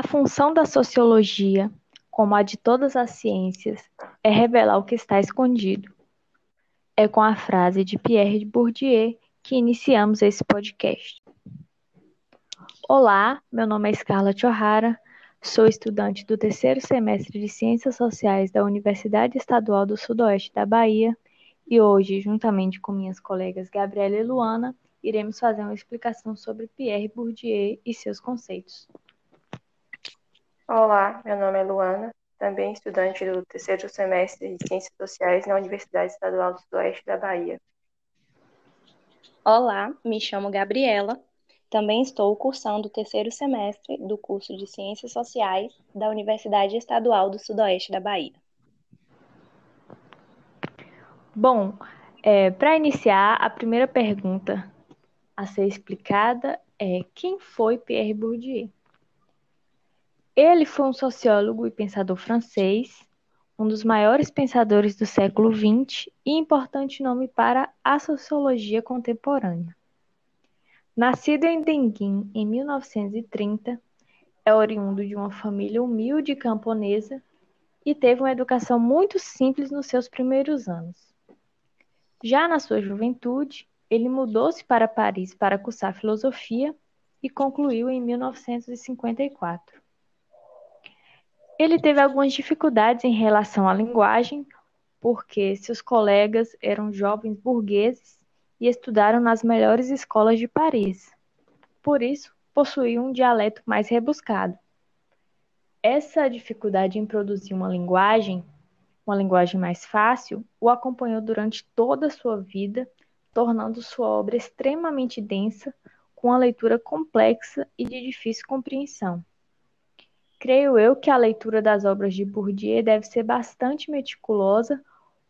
A função da sociologia, como a de todas as ciências, é revelar o que está escondido. É com a frase de Pierre Bourdieu que iniciamos esse podcast. Olá, meu nome é Scarlett O'Hara, sou estudante do terceiro semestre de Ciências Sociais da Universidade Estadual do Sudoeste da Bahia e hoje, juntamente com minhas colegas Gabriela e Luana, iremos fazer uma explicação sobre Pierre Bourdieu e seus conceitos. Olá, meu nome é Luana, também estudante do terceiro semestre de Ciências Sociais na Universidade Estadual do Sudoeste da Bahia. Olá, me chamo Gabriela, também estou cursando o terceiro semestre do curso de Ciências Sociais da Universidade Estadual do Sudoeste da Bahia. Bom, é, para iniciar, a primeira pergunta a ser explicada é: quem foi Pierre Bourdieu? Ele foi um sociólogo e pensador francês, um dos maiores pensadores do século XX e importante nome para a sociologia contemporânea. Nascido em Denguin em 1930, é oriundo de uma família humilde camponesa e teve uma educação muito simples nos seus primeiros anos. Já na sua juventude, ele mudou-se para Paris para cursar filosofia e concluiu em 1954. Ele teve algumas dificuldades em relação à linguagem, porque seus colegas eram jovens burgueses e estudaram nas melhores escolas de Paris. Por isso, possuía um dialeto mais rebuscado. Essa dificuldade em produzir uma linguagem, uma linguagem mais fácil, o acompanhou durante toda a sua vida, tornando sua obra extremamente densa, com uma leitura complexa e de difícil compreensão. Creio eu que a leitura das obras de Bourdieu deve ser bastante meticulosa,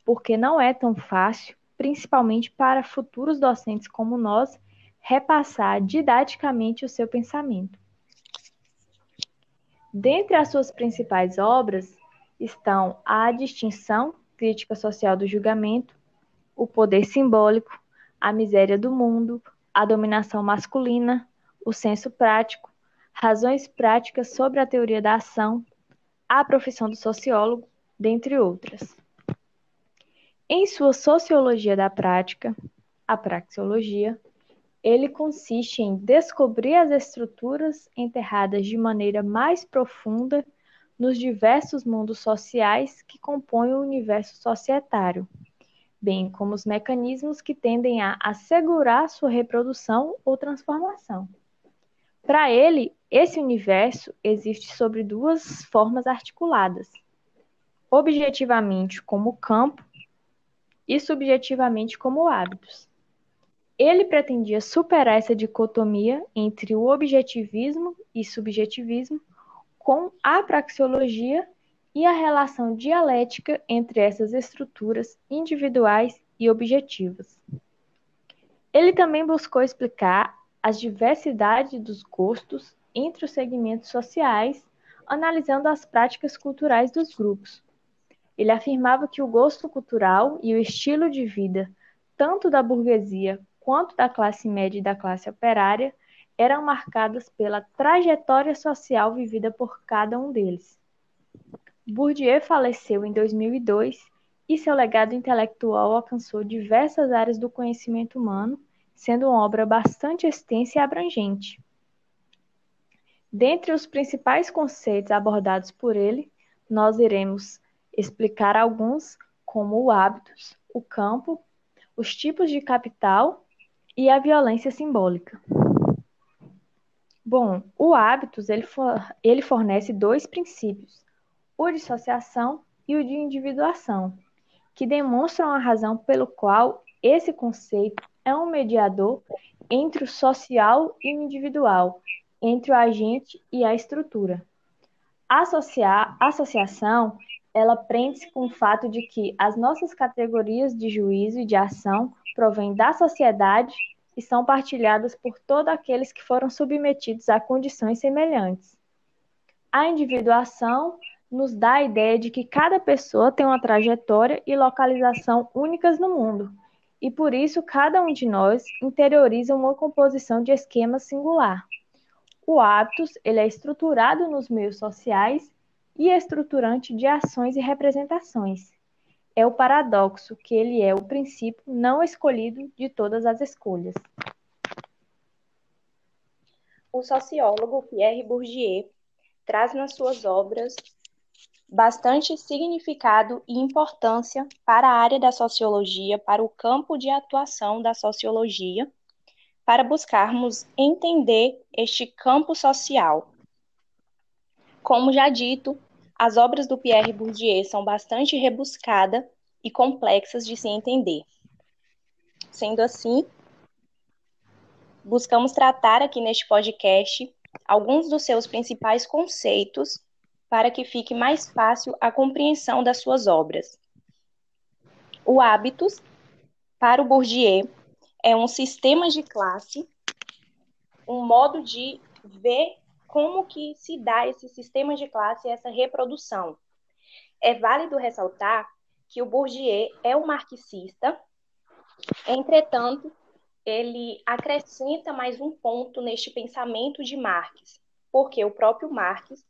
porque não é tão fácil, principalmente para futuros docentes como nós, repassar didaticamente o seu pensamento. Dentre as suas principais obras estão A Distinção, Crítica Social do Julgamento, O Poder Simbólico, A Miséria do Mundo, A Dominação Masculina, O Senso Prático, razões práticas sobre a teoria da ação, a profissão do sociólogo, dentre outras. Em sua Sociologia da Prática, a praxeologia, ele consiste em descobrir as estruturas enterradas de maneira mais profunda nos diversos mundos sociais que compõem o universo societário, bem como os mecanismos que tendem a assegurar sua reprodução ou transformação. Para ele, esse universo existe sobre duas formas articuladas: objetivamente como campo e subjetivamente como hábitos. Ele pretendia superar essa dicotomia entre o objetivismo e subjetivismo com a praxeologia e a relação dialética entre essas estruturas individuais e objetivas. Ele também buscou explicar as diversidades dos gostos entre os segmentos sociais, analisando as práticas culturais dos grupos. Ele afirmava que o gosto cultural e o estilo de vida, tanto da burguesia quanto da classe média e da classe operária, eram marcadas pela trajetória social vivida por cada um deles. Bourdieu faleceu em 2002 e seu legado intelectual alcançou diversas áreas do conhecimento humano, sendo uma obra bastante extensa e abrangente. Dentre os principais conceitos abordados por ele, nós iremos explicar alguns, como o hábitos, o campo, os tipos de capital e a violência simbólica. Bom, o hábitos ele, for, ele fornece dois princípios, o de associação e o de individuação, que demonstram a razão pelo qual esse conceito é um mediador entre o social e o individual, entre o agente e a estrutura. Associar, associação, ela prende-se com o fato de que as nossas categorias de juízo e de ação provêm da sociedade e são partilhadas por todos aqueles que foram submetidos a condições semelhantes. A individuação nos dá a ideia de que cada pessoa tem uma trajetória e localização únicas no mundo, e por isso cada um de nós interioriza uma composição de esquema singular. O hábitos ele é estruturado nos meios sociais e estruturante de ações e representações. É o paradoxo que ele é o princípio não escolhido de todas as escolhas. O sociólogo Pierre Bourdieu traz nas suas obras bastante significado e importância para a área da sociologia, para o campo de atuação da sociologia, para buscarmos entender este campo social. Como já dito, as obras do Pierre Bourdieu são bastante rebuscadas e complexas de se entender. Sendo assim, buscamos tratar aqui neste podcast alguns dos seus principais conceitos para que fique mais fácil a compreensão das suas obras. O hábitos, para o Bourdieu, é um sistema de classe, um modo de ver como que se dá esse sistema de classe essa reprodução. É válido ressaltar que o Bourdieu é um marxista, entretanto, ele acrescenta mais um ponto neste pensamento de Marx, porque o próprio Marx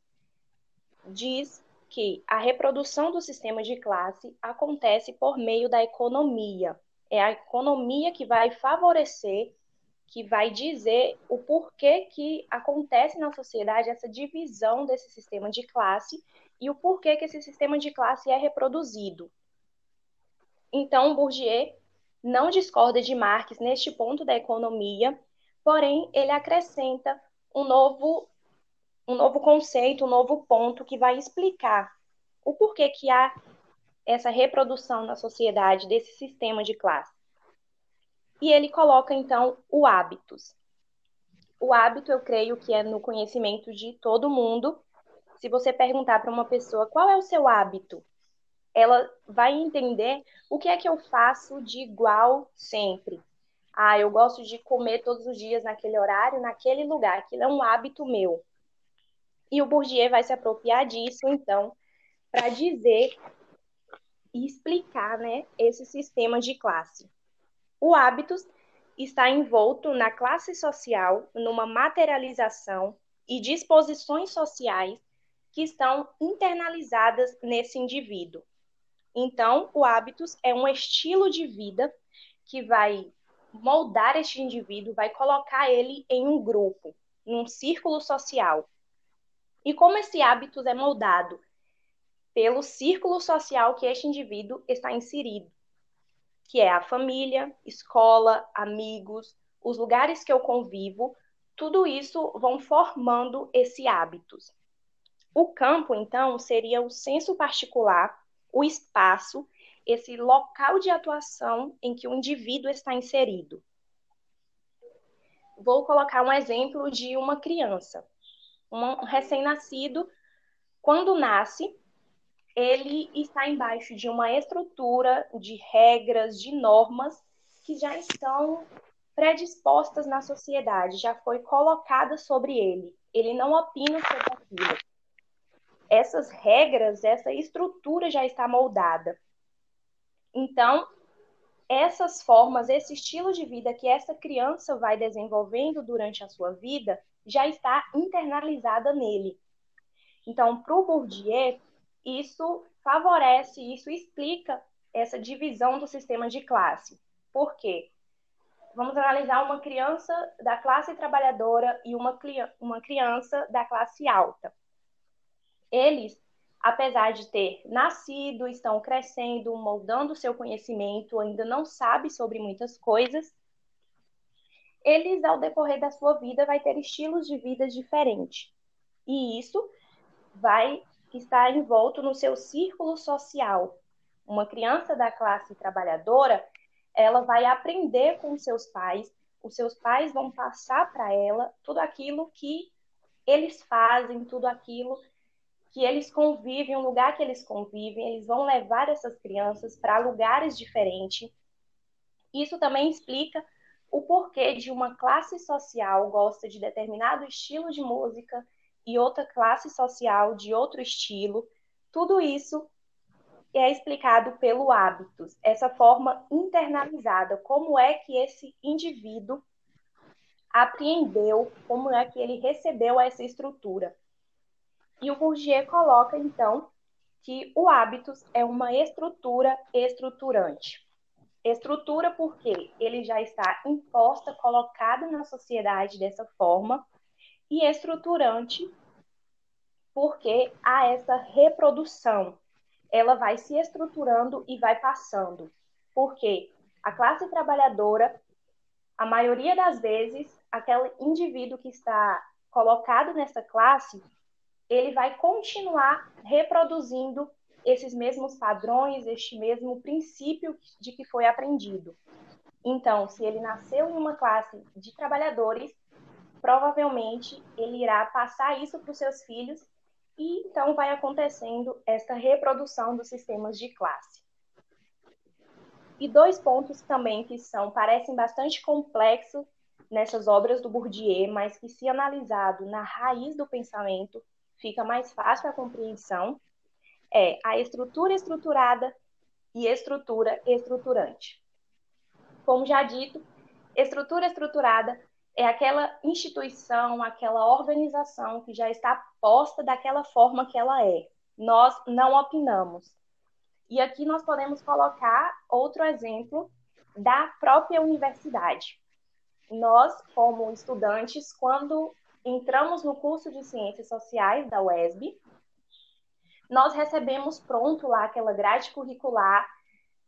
diz que a reprodução do sistema de classe acontece por meio da economia. É a economia que vai favorecer, que vai dizer o porquê que acontece na sociedade essa divisão desse sistema de classe e o porquê que esse sistema de classe é reproduzido. Então, Bourdieu não discorda de Marx neste ponto da economia, porém ele acrescenta um novo um novo conceito, um novo ponto que vai explicar o porquê que há essa reprodução na sociedade desse sistema de classe. E ele coloca então o hábitos. O hábito, eu creio que é no conhecimento de todo mundo. Se você perguntar para uma pessoa qual é o seu hábito, ela vai entender o que é que eu faço de igual sempre. Ah, eu gosto de comer todos os dias naquele horário, naquele lugar. Aquilo é um hábito meu. E o Bourdieu vai se apropriar disso, então, para dizer e explicar né, esse sistema de classe. O hábitos está envolto na classe social, numa materialização e disposições sociais que estão internalizadas nesse indivíduo. Então, o hábitos é um estilo de vida que vai moldar este indivíduo, vai colocar ele em um grupo, num círculo social. E como esse hábito é moldado pelo círculo social que este indivíduo está inserido, que é a família, escola, amigos, os lugares que eu convivo, tudo isso vão formando esse hábitos. O campo, então, seria o senso particular, o espaço, esse local de atuação em que o indivíduo está inserido. Vou colocar um exemplo de uma criança um recém-nascido, quando nasce, ele está embaixo de uma estrutura de regras, de normas que já estão predispostas na sociedade, já foi colocada sobre ele. Ele não opina sobre aquilo. Essas regras, essa estrutura já está moldada. Então, essas formas, esse estilo de vida que essa criança vai desenvolvendo durante a sua vida, já está internalizada nele. Então, para o Bourdieu, isso favorece, isso explica essa divisão do sistema de classe. Por quê? Vamos analisar uma criança da classe trabalhadora e uma, uma criança da classe alta. Eles, apesar de ter nascido, estão crescendo, moldando seu conhecimento, ainda não sabem sobre muitas coisas, eles, ao decorrer da sua vida, vai ter estilos de vida diferentes. E isso vai estar envolto no seu círculo social. Uma criança da classe trabalhadora, ela vai aprender com seus pais, os seus pais vão passar para ela tudo aquilo que eles fazem, tudo aquilo que eles convivem, o lugar que eles convivem, eles vão levar essas crianças para lugares diferentes. Isso também explica o porquê de uma classe social gosta de determinado estilo de música e outra classe social de outro estilo. Tudo isso é explicado pelo hábitos, essa forma internalizada, como é que esse indivíduo apreendeu, como é que ele recebeu essa estrutura. E o Bourdieu coloca, então, que o hábitos é uma estrutura estruturante. Estrutura porque ele já está imposta, colocado na sociedade dessa forma, e estruturante porque há essa reprodução. Ela vai se estruturando e vai passando. Porque a classe trabalhadora, a maioria das vezes, aquele indivíduo que está colocado nessa classe, ele vai continuar reproduzindo esses mesmos padrões, este mesmo princípio de que foi aprendido. Então, se ele nasceu em uma classe de trabalhadores, provavelmente ele irá passar isso para os seus filhos e então vai acontecendo essa reprodução dos sistemas de classe. E dois pontos também que são parecem bastante complexos nessas obras do Bourdieu, mas que se analisado na raiz do pensamento, fica mais fácil a compreensão, é a estrutura estruturada e estrutura estruturante. Como já dito, estrutura estruturada é aquela instituição, aquela organização que já está posta daquela forma que ela é. Nós não opinamos. E aqui nós podemos colocar outro exemplo da própria universidade. Nós, como estudantes, quando entramos no curso de Ciências Sociais da UESB, nós recebemos pronto lá aquela grade curricular.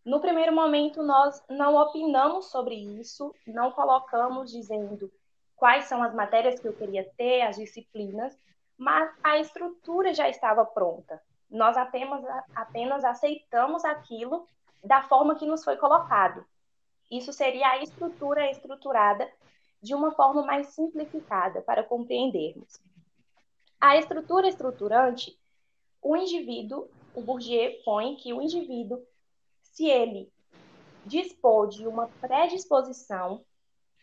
No primeiro momento, nós não opinamos sobre isso, não colocamos dizendo quais são as matérias que eu queria ter, as disciplinas, mas a estrutura já estava pronta. Nós apenas, apenas aceitamos aquilo da forma que nos foi colocado. Isso seria a estrutura estruturada de uma forma mais simplificada para compreendermos. A estrutura estruturante, o indivíduo, o Bourdieu põe que o indivíduo, se ele dispor de uma predisposição,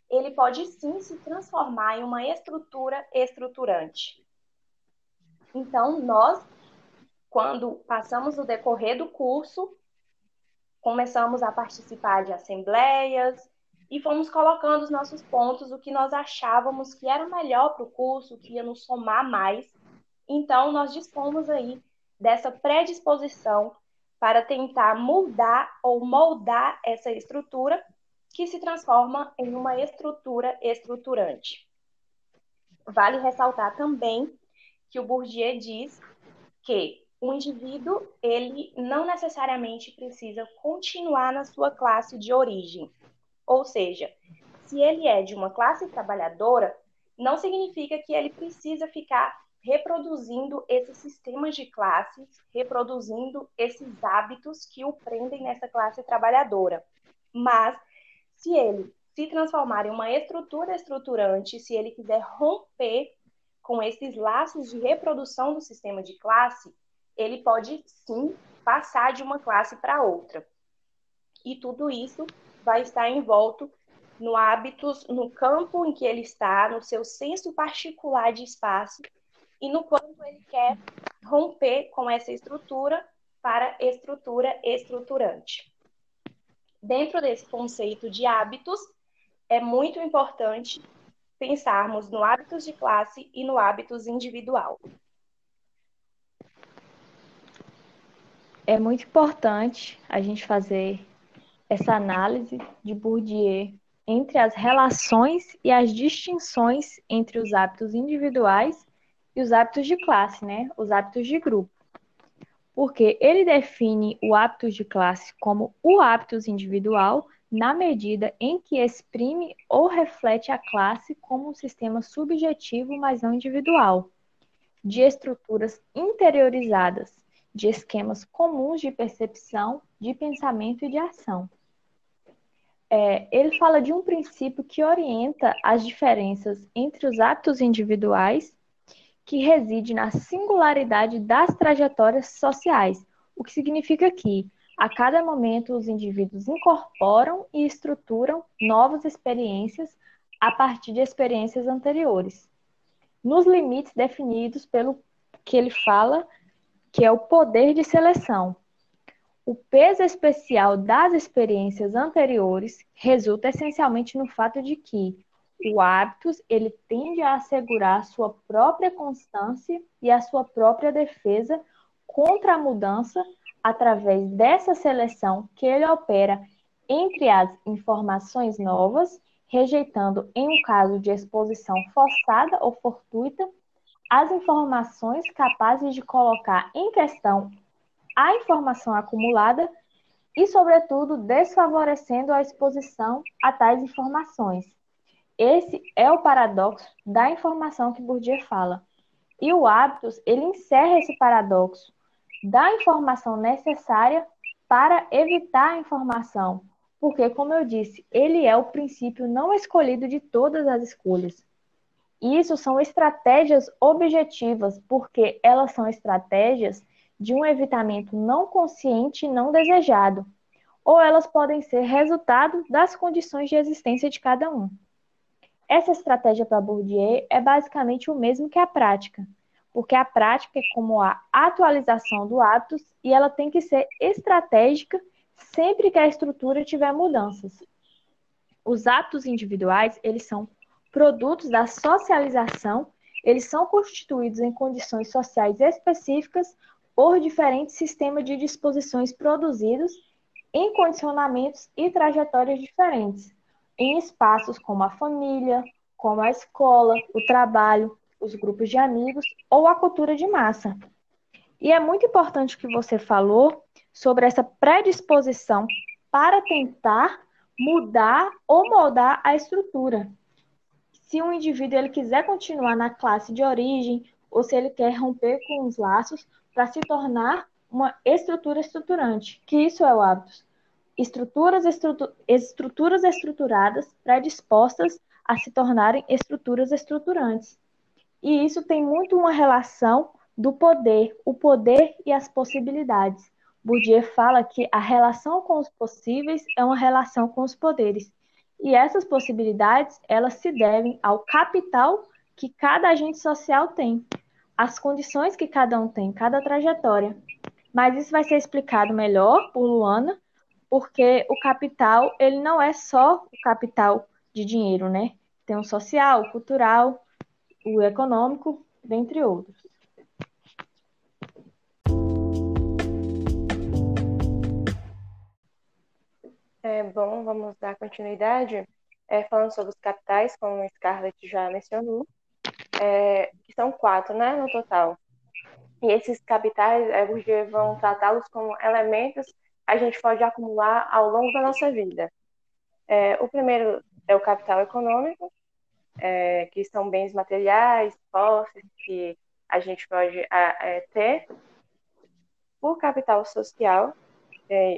ele pode sim se transformar em uma estrutura estruturante. Então, nós, quando passamos o decorrer do curso, começamos a participar de assembleias, e fomos colocando os nossos pontos, o que nós achávamos que era melhor para o curso, que ia nos somar mais. Então, nós dispomos aí dessa predisposição para tentar mudar ou moldar essa estrutura que se transforma em uma estrutura estruturante. Vale ressaltar também que o Bourdieu diz que o indivíduo ele não necessariamente precisa continuar na sua classe de origem. Ou seja, se ele é de uma classe trabalhadora, não significa que ele precisa ficar reproduzindo esses sistemas de classes, reproduzindo esses hábitos que o prendem nessa classe trabalhadora. Mas, se ele se transformar em uma estrutura estruturante, se ele quiser romper com esses laços de reprodução do sistema de classe, ele pode sim passar de uma classe para outra. E tudo isso vai estar envolto no hábitos, no campo em que ele está, no seu senso particular de espaço e no quanto ele quer romper com essa estrutura para estrutura estruturante. Dentro desse conceito de hábitos, é muito importante pensarmos no hábitos de classe e no hábitos individual. É muito importante a gente fazer essa análise de Bourdieu entre as relações e as distinções entre os hábitos individuais e os hábitos de classe, né? Os hábitos de grupo. Porque ele define o hábito de classe como o hábitos individual na medida em que exprime ou reflete a classe como um sistema subjetivo, mas não individual, de estruturas interiorizadas, de esquemas comuns de percepção, de pensamento e de ação é, ele fala de um princípio que orienta as diferenças entre os atos individuais, que reside na singularidade das trajetórias sociais, o que significa que, a cada momento, os indivíduos incorporam e estruturam novas experiências a partir de experiências anteriores, nos limites definidos pelo que ele fala que é o poder de seleção, o peso especial das experiências anteriores resulta essencialmente no fato de que o hábitos ele tende a assegurar a sua própria constância e a sua própria defesa contra a mudança através dessa seleção que ele opera entre as informações novas, rejeitando, em um caso de exposição forçada ou fortuita, as informações capazes de colocar em questão a informação acumulada e, sobretudo, desfavorecendo a exposição a tais informações. Esse é o paradoxo da informação que Bourdieu fala. E o hábitos, ele encerra esse paradoxo da informação necessária para evitar a informação, porque, como eu disse, ele é o princípio não escolhido de todas as escolhas. E isso são estratégias objetivas, porque elas são estratégias de um evitamento não consciente e não desejado, ou elas podem ser resultado das condições de existência de cada um. Essa estratégia para Bourdieu é basicamente o mesmo que a prática, porque a prática é como a atualização do hábitos e ela tem que ser estratégica sempre que a estrutura tiver mudanças. Os hábitos individuais, eles são produtos da socialização, eles são constituídos em condições sociais específicas por diferentes sistemas de disposições produzidos em condicionamentos e trajetórias diferentes, em espaços como a família, como a escola, o trabalho, os grupos de amigos ou a cultura de massa. E é muito importante o que você falou sobre essa predisposição para tentar mudar ou moldar a estrutura. Se um indivíduo ele quiser continuar na classe de origem ou se ele quer romper com os laços para se tornar uma estrutura estruturante, que isso é o hábito. Estruturas, estrutu estruturas estruturadas predispostas a se tornarem estruturas estruturantes. E isso tem muito uma relação do poder, o poder e as possibilidades. Bourdieu fala que a relação com os possíveis é uma relação com os poderes. E essas possibilidades, elas se devem ao capital que cada agente social tem, às condições que cada um tem, cada trajetória. Mas isso vai ser explicado melhor por Luana, porque o capital, ele não é só o capital de dinheiro, né? Tem o social, o cultural, o econômico, dentre outros. É, bom, vamos dar continuidade. É, falando sobre os capitais, como o Scarlett já mencionou, é, que são quatro, né, no total. E esses capitais, é, Bourdieu vão tratá-los como elementos a gente pode acumular ao longo da nossa vida. É, o primeiro é o capital econômico, é, que são bens materiais, posses que a gente pode é, ter. O capital social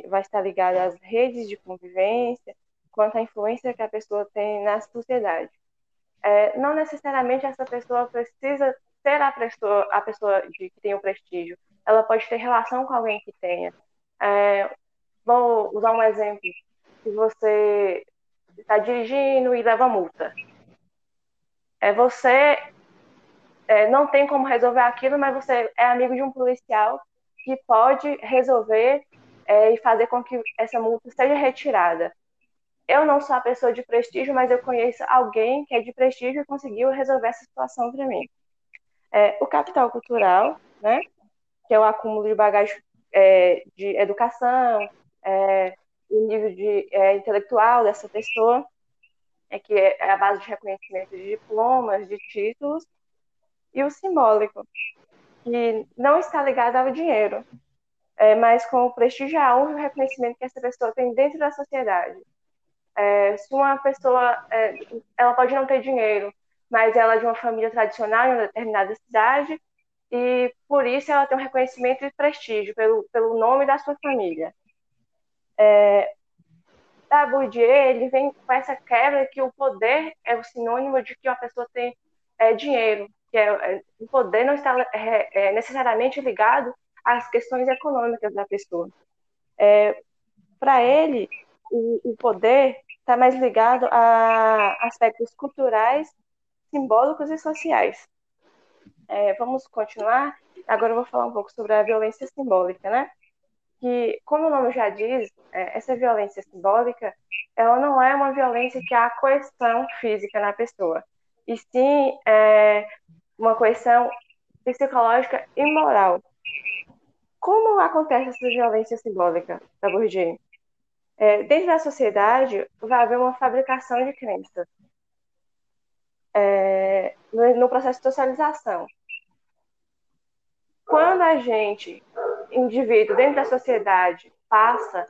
vai estar ligado às redes de convivência, quanto à influência que a pessoa tem na sociedade. É, não necessariamente essa pessoa precisa ser a pessoa, a pessoa de, que tem o prestígio. Ela pode ter relação com alguém que tenha. É, vou usar um exemplo. Se você está dirigindo e leva multa, é, você é, não tem como resolver aquilo, mas você é amigo de um policial que pode resolver é, e fazer com que essa multa seja retirada. Eu não sou a pessoa de prestígio, mas eu conheço alguém que é de prestígio e conseguiu resolver essa situação para mim. É, o capital cultural, né, que é o acúmulo de bagagem é, de educação, é, o nível de, é, intelectual dessa pessoa, é que é a base de reconhecimento de diplomas, de títulos, e o simbólico, que não está ligado ao dinheiro, é, mas com o prestígio, a e o reconhecimento que essa pessoa tem dentro da sociedade. É, se uma pessoa, é, ela pode não ter dinheiro, mas ela é de uma família tradicional em uma determinada cidade, e por isso ela tem um reconhecimento e prestígio pelo, pelo nome da sua família. É, da Bourdieu, ele vem com essa quebra que o poder é o sinônimo de que uma pessoa tem é, dinheiro, que é, é o poder não está é, é, necessariamente ligado às questões econômicas da pessoa. É, Para ele, o, o poder está mais ligado a aspectos culturais, simbólicos e sociais. Vamos continuar. Agora eu vou falar um pouco sobre a violência simbólica, né? Que, como o nome já diz, é, essa violência simbólica, ela não é uma violência que há coerção física na pessoa, e sim é, uma coerção psicológica e moral. Como acontece essa violência simbólica da? É, dentro da sociedade, vai haver uma fabricação de crenças é, no, no processo de socialização. Quando a gente, indivíduo, dentro da sociedade, passa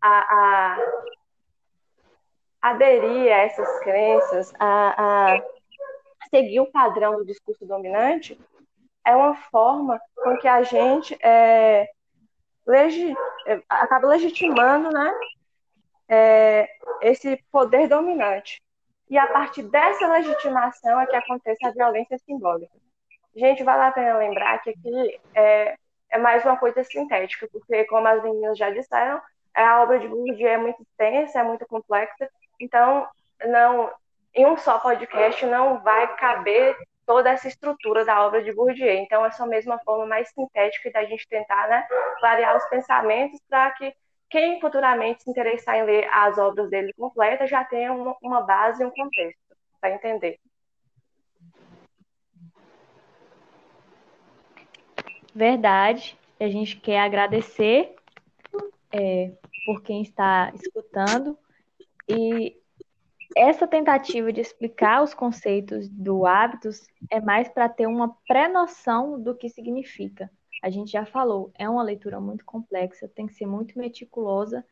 a, a aderir a essas crenças, a, a seguir o padrão do discurso dominante, é uma forma com que a gente é, legi é, acaba legitimando né, é, esse poder dominante. E a partir dessa legitimação é que acontece a violência simbólica. Gente, vale a pena lembrar que aqui é, é mais uma coisa sintética, porque, como as meninas já disseram, a obra de Bourdieu é muito extensa, é muito complexa, então não em um só podcast não vai caber toda essa estrutura da obra de Bourdieu. Então, é mesmo uma forma mais sintética da gente tentar né, clarear os pensamentos para que quem futuramente se interessar em ler as obras dele completas já tenha uma, uma base e um contexto para entender. Verdade. A gente quer agradecer é, por quem está escutando e essa tentativa de explicar os conceitos do hábitos é mais para ter uma pré-noção do que significa. A gente já falou, é uma leitura muito complexa, tem que ser muito meticulosa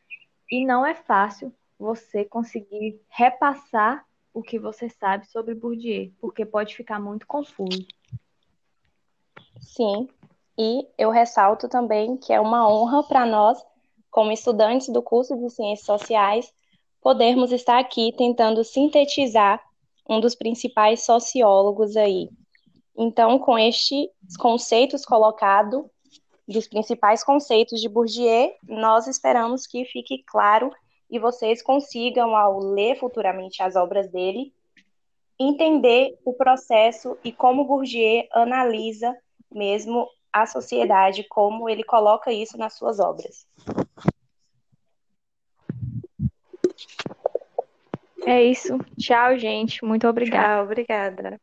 e não é fácil você conseguir repassar o que você sabe sobre Bourdieu, porque pode ficar muito confuso. Sim, e eu ressalto também que é uma honra para nós, como estudantes do curso de Ciências Sociais, podermos estar aqui tentando sintetizar um dos principais sociólogos aí. Então, com estes conceitos colocados, dos principais conceitos de Bourdieu, nós esperamos que fique claro e vocês consigam, ao ler futuramente as obras dele, entender o processo e como Bourdieu analisa mesmo à sociedade, como ele coloca isso nas suas obras. É isso. Tchau, gente. Muito obrigada. Tchau, obrigada.